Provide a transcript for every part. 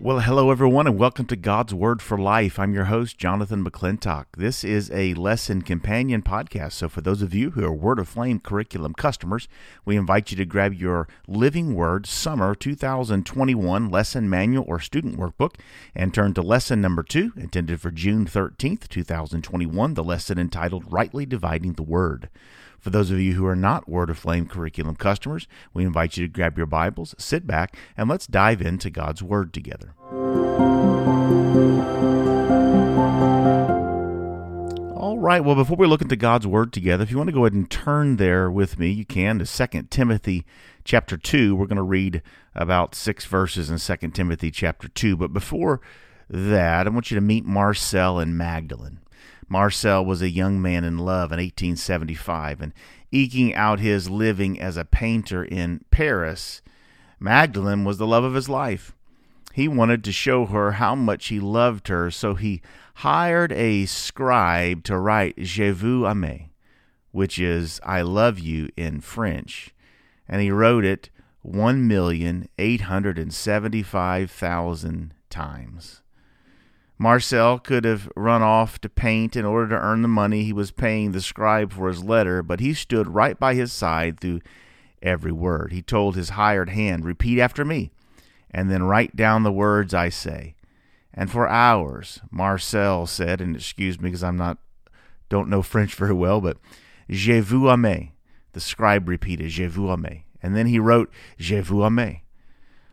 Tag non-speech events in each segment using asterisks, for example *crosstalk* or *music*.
Well, hello everyone, and welcome to God's Word for Life. I'm your host, Jonathan McClintock. This is a lesson companion podcast. So, for those of you who are Word Aflame curriculum customers, we invite you to grab your Living Word Summer 2021 lesson manual or student workbook and turn to lesson number two, intended for June 13th, 2021, the lesson entitled Rightly Dividing the Word. For those of you who are not Word Aflame curriculum customers, we invite you to grab your Bibles, sit back, and let's dive into God's Word together. All right, well, before we look into God's Word together, if you want to go ahead and turn there with me, you can to 2 Timothy chapter 2. We're going to read about six verses in 2 Timothy chapter 2. But before that, I want you to meet Marcel and Magdalene. Marcel was a young man in love in 1875 and eking out his living as a painter in Paris. Magdalene was the love of his life. He wanted to show her how much he loved her, so he hired a scribe to write Je vous aime, which is I love you in French, and he wrote it 1,875,000 times. Marcel could have run off to paint in order to earn the money he was paying the scribe for his letter, but he stood right by his side through every word. He told his hired hand, Repeat after me, and then write down the words I say. And for hours, Marcel said, and excuse me because I'm not don't know *laughs* French very well, but Je vous aime. The scribe repeated, Je vous aime. And then he wrote, Je vous aime.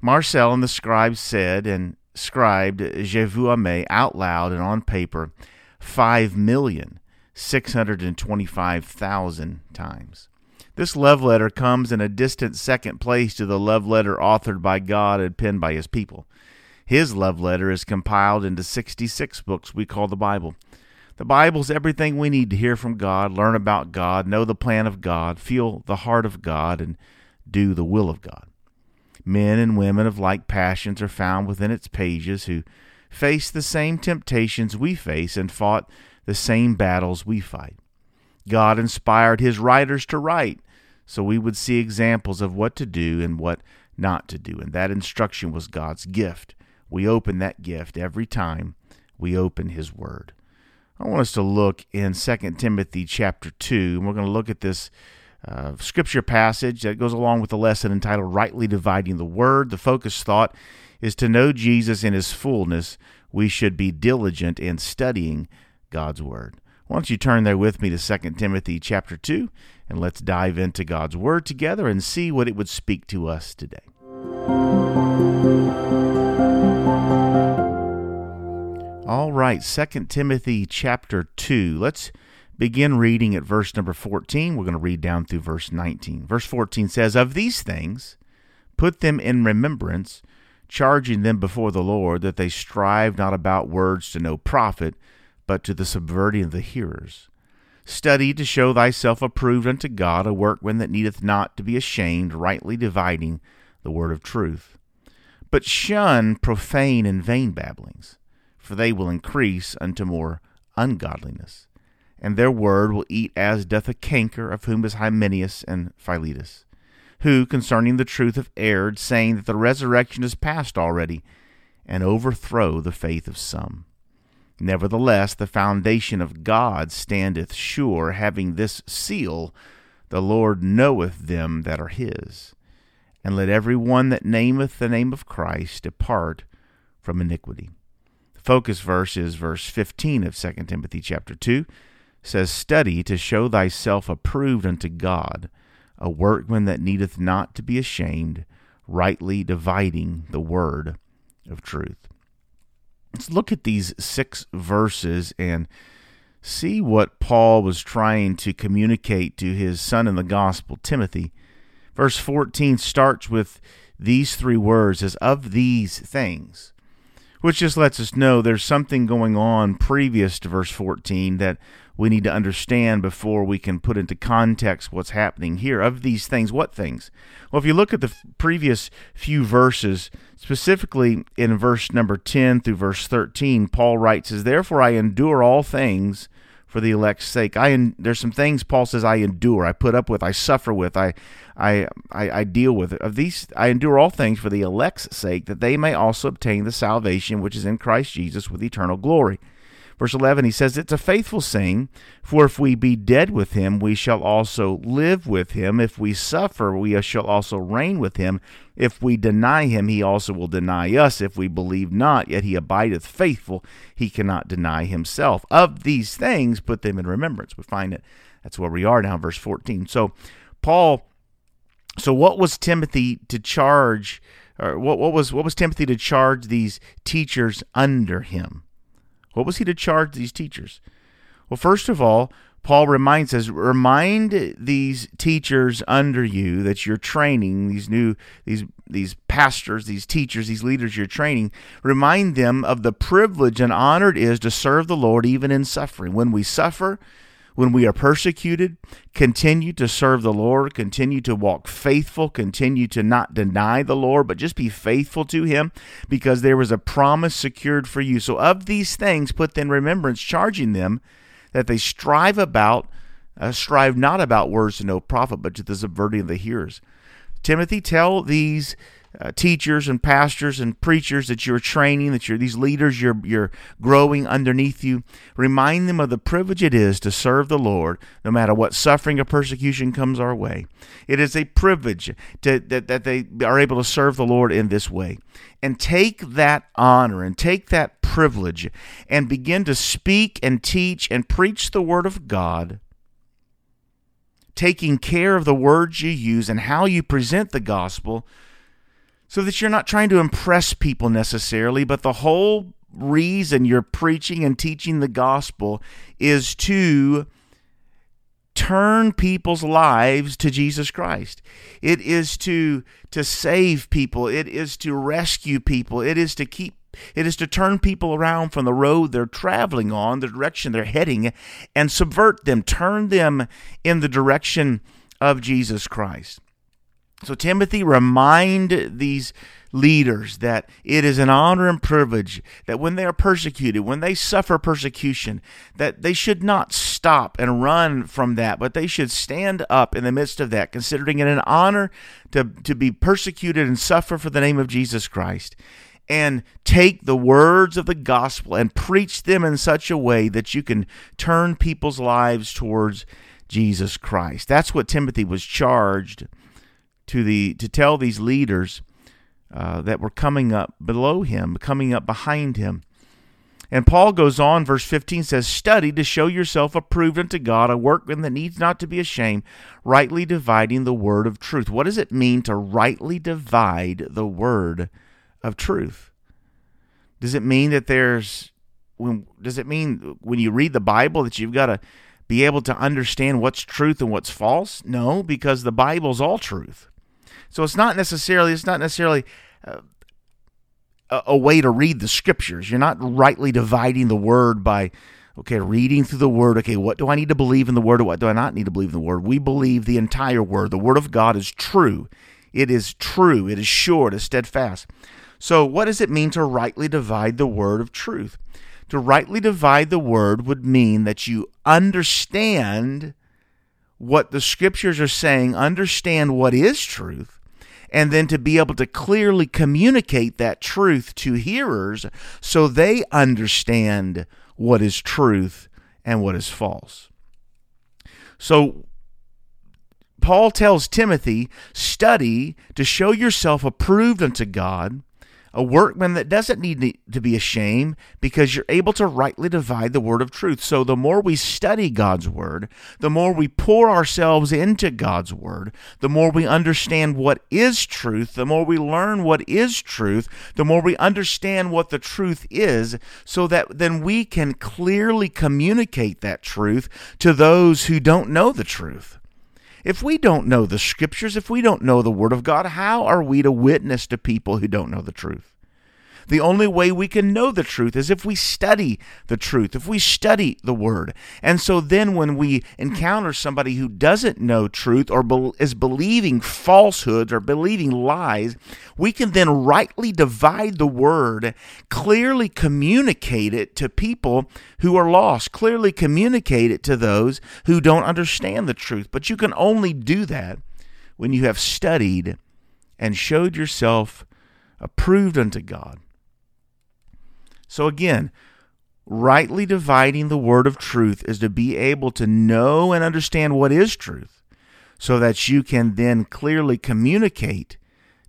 Marcel and the scribe said, and scribed Je vous aime out loud and on paper five million six hundred and twenty-five thousand times. This love letter comes in a distant second place to the love letter authored by God and penned by his people. His love letter is compiled into 66 books we call the Bible. The Bible's everything we need to hear from God, learn about God, know the plan of God, feel the heart of God, and do the will of God. Men and women of like passions are found within its pages who faced the same temptations we face and fought the same battles we fight. God inspired his writers to write so we would see examples of what to do and what not to do. And that instruction was God's gift. We open that gift every time we open his word. I want us to look in 2 Timothy chapter 2, and we're going to look at this uh, scripture passage that goes along with the lesson entitled Rightly Dividing the Word. The focus thought is to know Jesus in his fullness. We should be diligent in studying God's Word. Why don't you turn there with me to 2 Timothy chapter 2 and let's dive into God's Word together and see what it would speak to us today. All right, 2 Timothy chapter 2. Let's begin reading at verse number 14. We're going to read down through verse 19. Verse 14 says, Of these things, put them in remembrance, charging them before the Lord that they strive not about words to no profit, but to the subverting of the hearers. Study to show thyself approved unto God, a workman that needeth not to be ashamed, rightly dividing the word of truth. But shun profane and vain babblings, for they will increase unto more ungodliness and their word will eat as doth a canker, of whom is Hymenaeus and Philetus, who concerning the truth have erred, saying that the resurrection is past already, and overthrow the faith of some. Nevertheless, the foundation of God standeth sure, having this seal The Lord knoweth them that are his. And let every one that nameth the name of Christ depart from iniquity. The focus verse is verse 15 of 2 Timothy chapter 2 says, Study to show thyself approved unto God, a workman that needeth not to be ashamed, rightly dividing the word of truth. Let's look at these six verses and see what Paul was trying to communicate to his son in the gospel, Timothy. Verse 14 starts with these three words as of these things. Which just lets us know there's something going on previous to verse 14 that we need to understand before we can put into context what's happening here. Of these things, what things? Well, if you look at the previous few verses, specifically in verse number 10 through verse 13, Paul writes, "As therefore I endure all things for the elect's sake. I there's some things Paul says I endure, I put up with, I suffer with, I I I, I deal with. Of these I endure all things for the elect's sake, that they may also obtain the salvation which is in Christ Jesus with eternal glory. Verse 11, he says, It's a faithful saying, for if we be dead with him, we shall also live with him. If we suffer, we shall also reign with him. If we deny him, he also will deny us. If we believe not, yet he abideth faithful, he cannot deny himself. Of these things, put them in remembrance. We find it. That's where we are now, verse 14. So, Paul, so what was Timothy to charge? Or what, what was what was Timothy to charge these teachers under him? What was he to charge these teachers? Well, first of all, Paul reminds us remind these teachers under you that you're training these new these these pastors, these teachers, these leaders you're training, remind them of the privilege and honor it is to serve the Lord even in suffering. When we suffer, when we are persecuted, continue to serve the Lord, continue to walk faithful, continue to not deny the Lord, but just be faithful to Him because there was a promise secured for you. So, of these things, put in remembrance, charging them that they strive about, uh, strive not about words to no profit, but to the subverting of the hearers. Timothy, tell these uh, teachers and pastors and preachers that you're training, that you're these leaders you're you're growing underneath you. Remind them of the privilege it is to serve the Lord, no matter what suffering or persecution comes our way. It is a privilege to, that that they are able to serve the Lord in this way, and take that honor and take that privilege and begin to speak and teach and preach the word of God taking care of the words you use and how you present the gospel so that you're not trying to impress people necessarily, but the whole reason you're preaching and teaching the gospel is to turn people's lives to Jesus Christ. It is to to save people, it is to rescue people, it is to keep it is to turn people around from the road they're traveling on, the direction they're heading, and subvert them, turn them in the direction of Jesus Christ. So, Timothy, remind these leaders that it is an honor and privilege that when they are persecuted, when they suffer persecution, that they should not stop and run from that, but they should stand up in the midst of that, considering it an honor to, to be persecuted and suffer for the name of Jesus Christ. And take the words of the gospel and preach them in such a way that you can turn people's lives towards Jesus Christ. That's what Timothy was charged to the to tell these leaders uh, that were coming up below him, coming up behind him. And Paul goes on, verse 15 says, Study to show yourself approved unto God, a workman that needs not to be ashamed, rightly dividing the word of truth. What does it mean to rightly divide the word of truth? Does it mean that there's when does it mean when you read the Bible that you've got to be able to understand what's truth and what's false? No, because the Bible's all truth. So it's not necessarily it's not necessarily uh, a, a way to read the scriptures. You're not rightly dividing the word by okay, reading through the word. Okay, what do I need to believe in the word? Or what do I not need to believe in the word? We believe the entire word. The word of God is true. It is true. It is sure. It is steadfast. So, what does it mean to rightly divide the word of truth? To rightly divide the word would mean that you understand what the scriptures are saying, understand what is truth, and then to be able to clearly communicate that truth to hearers so they understand what is truth and what is false. So, Paul tells Timothy, study to show yourself approved unto God a workman that doesn't need to be ashamed because you're able to rightly divide the word of truth. So the more we study God's word, the more we pour ourselves into God's word, the more we understand what is truth, the more we learn what is truth, the more we understand what the truth is, so that then we can clearly communicate that truth to those who don't know the truth. If we don't know the scriptures, if we don't know the word of God, how are we to witness to people who don't know the truth? The only way we can know the truth is if we study the truth, if we study the Word. And so then when we encounter somebody who doesn't know truth or be- is believing falsehoods or believing lies, we can then rightly divide the Word, clearly communicate it to people who are lost, clearly communicate it to those who don't understand the truth. But you can only do that when you have studied and showed yourself approved unto God. So again, rightly dividing the word of truth is to be able to know and understand what is truth so that you can then clearly communicate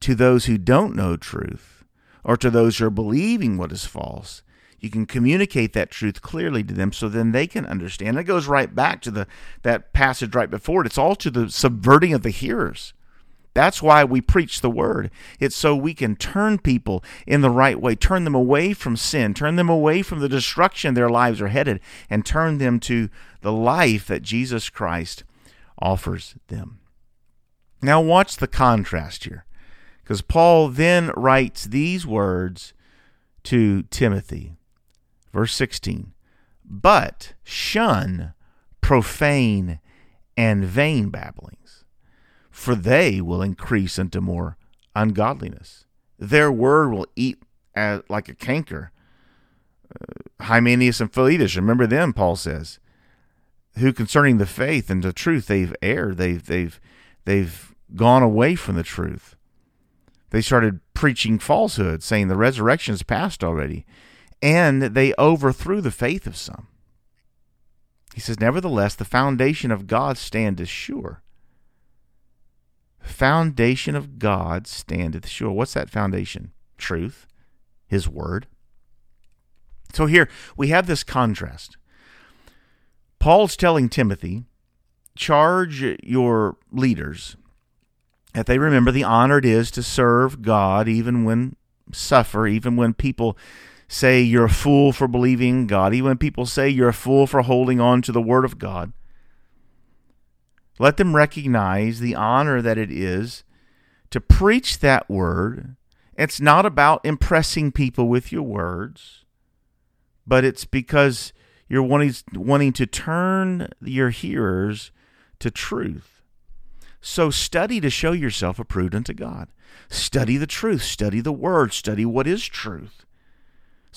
to those who don't know truth or to those who are believing what is false. You can communicate that truth clearly to them so then they can understand. It goes right back to the that passage right before it. It's all to the subverting of the hearers. That's why we preach the word. It's so we can turn people in the right way, turn them away from sin, turn them away from the destruction their lives are headed, and turn them to the life that Jesus Christ offers them. Now, watch the contrast here, because Paul then writes these words to Timothy. Verse 16 But shun profane and vain babblings for they will increase into more ungodliness. Their word will eat like a canker. Uh, Hymenaeus and Philetus, remember them, Paul says, who concerning the faith and the truth they've erred, they've they've they've gone away from the truth. They started preaching falsehood, saying the resurrection is past already, and they overthrew the faith of some. He says, Nevertheless, the foundation of God standeth sure foundation of God standeth sure. What's that foundation? Truth, His Word. So here we have this contrast. Paul's telling Timothy, charge your leaders that they remember the honor it is to serve God even when suffer, even when people say you're a fool for believing God, even when people say you're a fool for holding on to the Word of God. Let them recognize the honor that it is to preach that word. It's not about impressing people with your words, but it's because you're wanting, wanting to turn your hearers to truth. So study to show yourself approved unto God. Study the truth, study the word, study what is truth.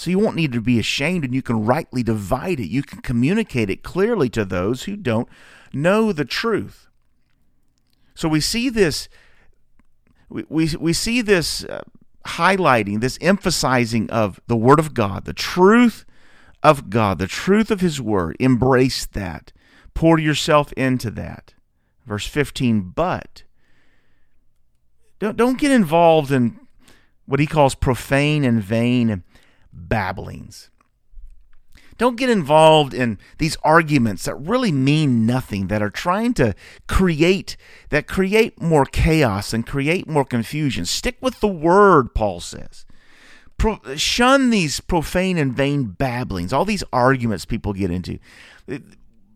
So you won't need to be ashamed and you can rightly divide it. You can communicate it clearly to those who don't know the truth. So we see this we, we, we see this uh, highlighting, this emphasizing of the Word of God, the truth of God, the truth of His Word. Embrace that. Pour yourself into that. Verse 15, but don't, don't get involved in what he calls profane and vain babblings. Don't get involved in these arguments that really mean nothing, that are trying to create that create more chaos and create more confusion. Stick with the word, Paul says. Pro, shun these profane and vain babblings, all these arguments people get into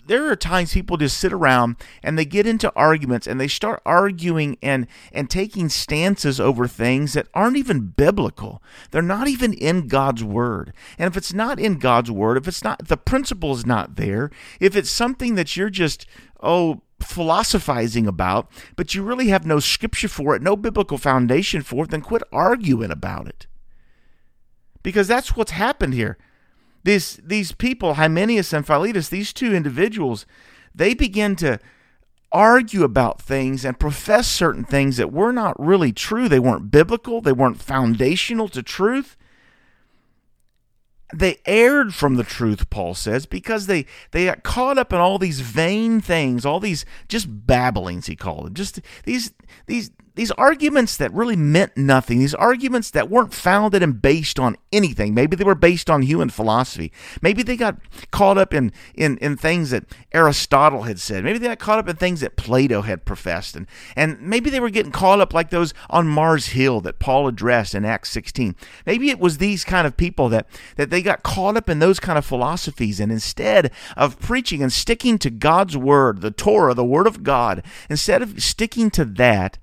there are times people just sit around and they get into arguments and they start arguing and and taking stances over things that aren't even biblical. They're not even in God's word. And if it's not in God's word, if it's not the principle is not there, if it's something that you're just oh philosophizing about, but you really have no scripture for it, no biblical foundation for it, then quit arguing about it. Because that's what's happened here. These, these people, Hymenaeus and Philetus, these two individuals, they begin to argue about things and profess certain things that were not really true. They weren't biblical, they weren't foundational to truth. They erred from the truth, Paul says, because they, they got caught up in all these vain things, all these just babblings, he called it. Just these these these arguments that really meant nothing, these arguments that weren't founded and based on anything. Maybe they were based on human philosophy. Maybe they got caught up in, in, in things that Aristotle had said. Maybe they got caught up in things that Plato had professed. And, and maybe they were getting caught up like those on Mars Hill that Paul addressed in Acts 16. Maybe it was these kind of people that, that they got caught up in those kind of philosophies. And instead of preaching and sticking to God's word, the Torah, the word of God, instead of sticking to that,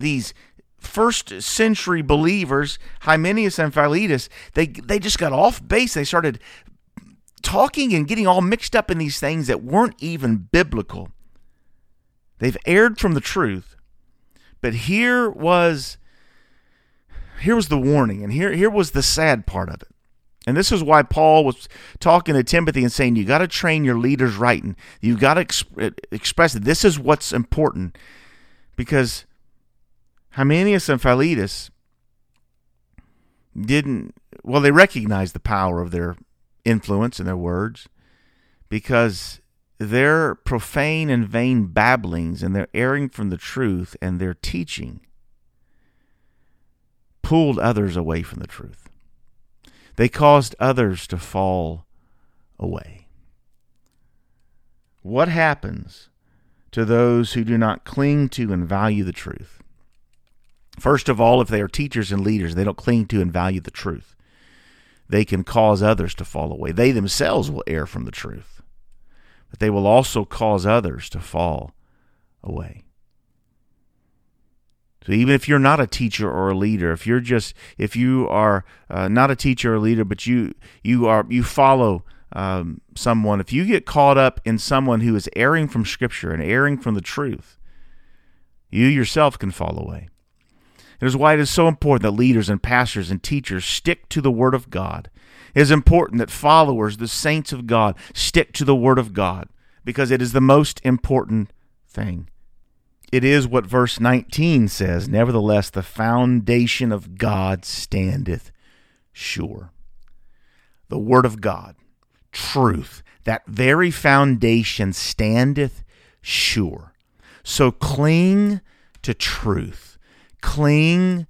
these first century believers, Hymenaeus and Philetus, they they just got off base. They started talking and getting all mixed up in these things that weren't even biblical. They've erred from the truth. But here was here was the warning and here here was the sad part of it. And this is why Paul was talking to Timothy and saying, you got to train your leaders right. And you've got to exp- express it. This is what's important. Because Hymenaeus and Philetus didn't, well, they recognized the power of their influence and their words because their profane and vain babblings and their erring from the truth and their teaching pulled others away from the truth. They caused others to fall away. What happens to those who do not cling to and value the truth? First of all, if they are teachers and leaders, they don't cling to and value the truth. They can cause others to fall away. They themselves will err from the truth, but they will also cause others to fall away. So even if you're not a teacher or a leader, if you're just if you are uh, not a teacher or a leader, but you you are you follow um, someone, if you get caught up in someone who is erring from Scripture and erring from the truth, you yourself can fall away. It is why it is so important that leaders and pastors and teachers stick to the Word of God. It is important that followers, the saints of God, stick to the Word of God because it is the most important thing. It is what verse 19 says Nevertheless, the foundation of God standeth sure. The Word of God, truth, that very foundation standeth sure. So cling to truth, cling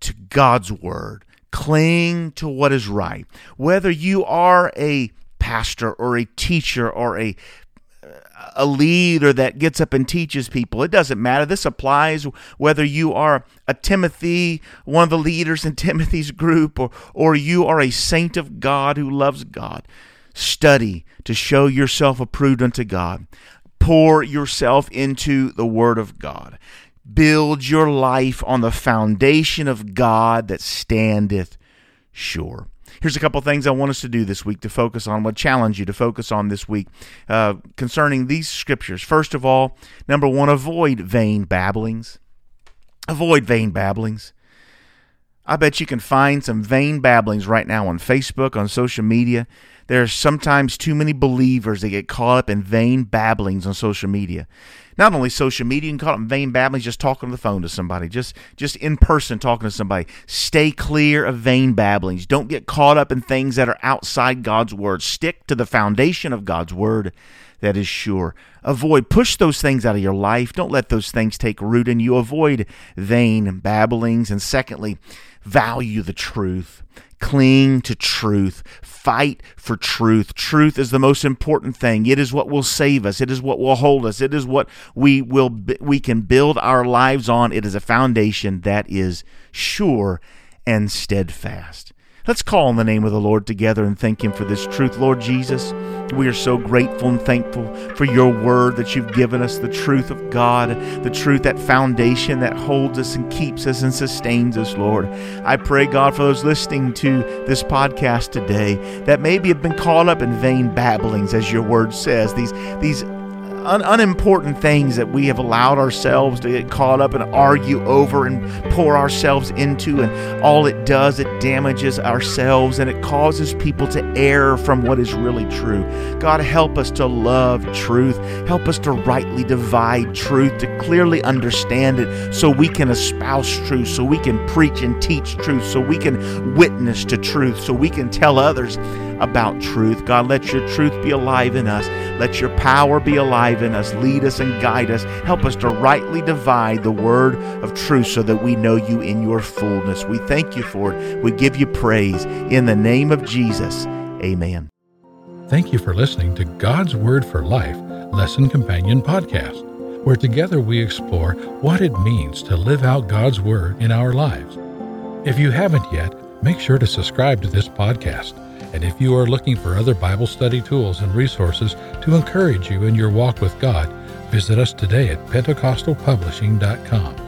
to God's Word, cling to what is right. Whether you are a pastor or a teacher or a a leader that gets up and teaches people. It doesn't matter. This applies whether you are a Timothy, one of the leaders in *laughs* Timothy's group, or, or you are a saint of God who loves God. Study to show yourself approved unto God. Pour yourself into the Word of God. Build your life on the foundation of God that standeth sure. Here's a couple things I want us to do this week to focus on. What challenge you to focus on this week uh, concerning these scriptures. First of all, number one, avoid vain babblings. Avoid vain babblings. I bet you can find some vain babblings right now on Facebook, on social media. There are sometimes too many believers that get caught up in vain babblings on social media not only social media, you can call it vain babblings, just talking on the phone to somebody, just just in person talking to somebody. Stay clear of vain babblings. Don't get caught up in things that are outside God's word. Stick to the foundation of God's word that is sure. Avoid, push those things out of your life. Don't let those things take root in you. Avoid vain babblings. And secondly, value the truth. Cling to truth. Fight for truth. Truth is the most important thing. It is what will save us. It is what will hold us. It is what we will we can build our lives on. It is a foundation that is sure and steadfast. Let's call on the name of the Lord together and thank Him for this truth. Lord Jesus, we are so grateful and thankful for your word that you've given us, the truth of God, the truth, that foundation that holds us and keeps us and sustains us, Lord. I pray, God, for those listening to this podcast today that maybe have been caught up in vain babblings, as your word says, these, these un- unimportant things that we have allowed ourselves to get caught up and argue over and pour ourselves into. And all it does, it damages ourselves and it causes people to err from what is really true. God, help us to love truth. Help us to rightly divide truth, to clearly understand it so we can espouse truth, so we can preach and teach truth, so we can witness to truth, so we can tell others about truth. God, let your truth be alive in us. Let your power be alive in us. Lead us and guide us. Help us to rightly divide the word of truth so that we know you in your fullness. We thank you for it. We give you praise. In the name of Jesus, amen. Thank you for listening to God's Word for Life Lesson Companion Podcast, where together we explore what it means to live out God's Word in our lives. If you haven't yet, make sure to subscribe to this podcast and if you are looking for other Bible study tools and resources to encourage you in your walk with God, visit us today at PentecostalPublishing.com.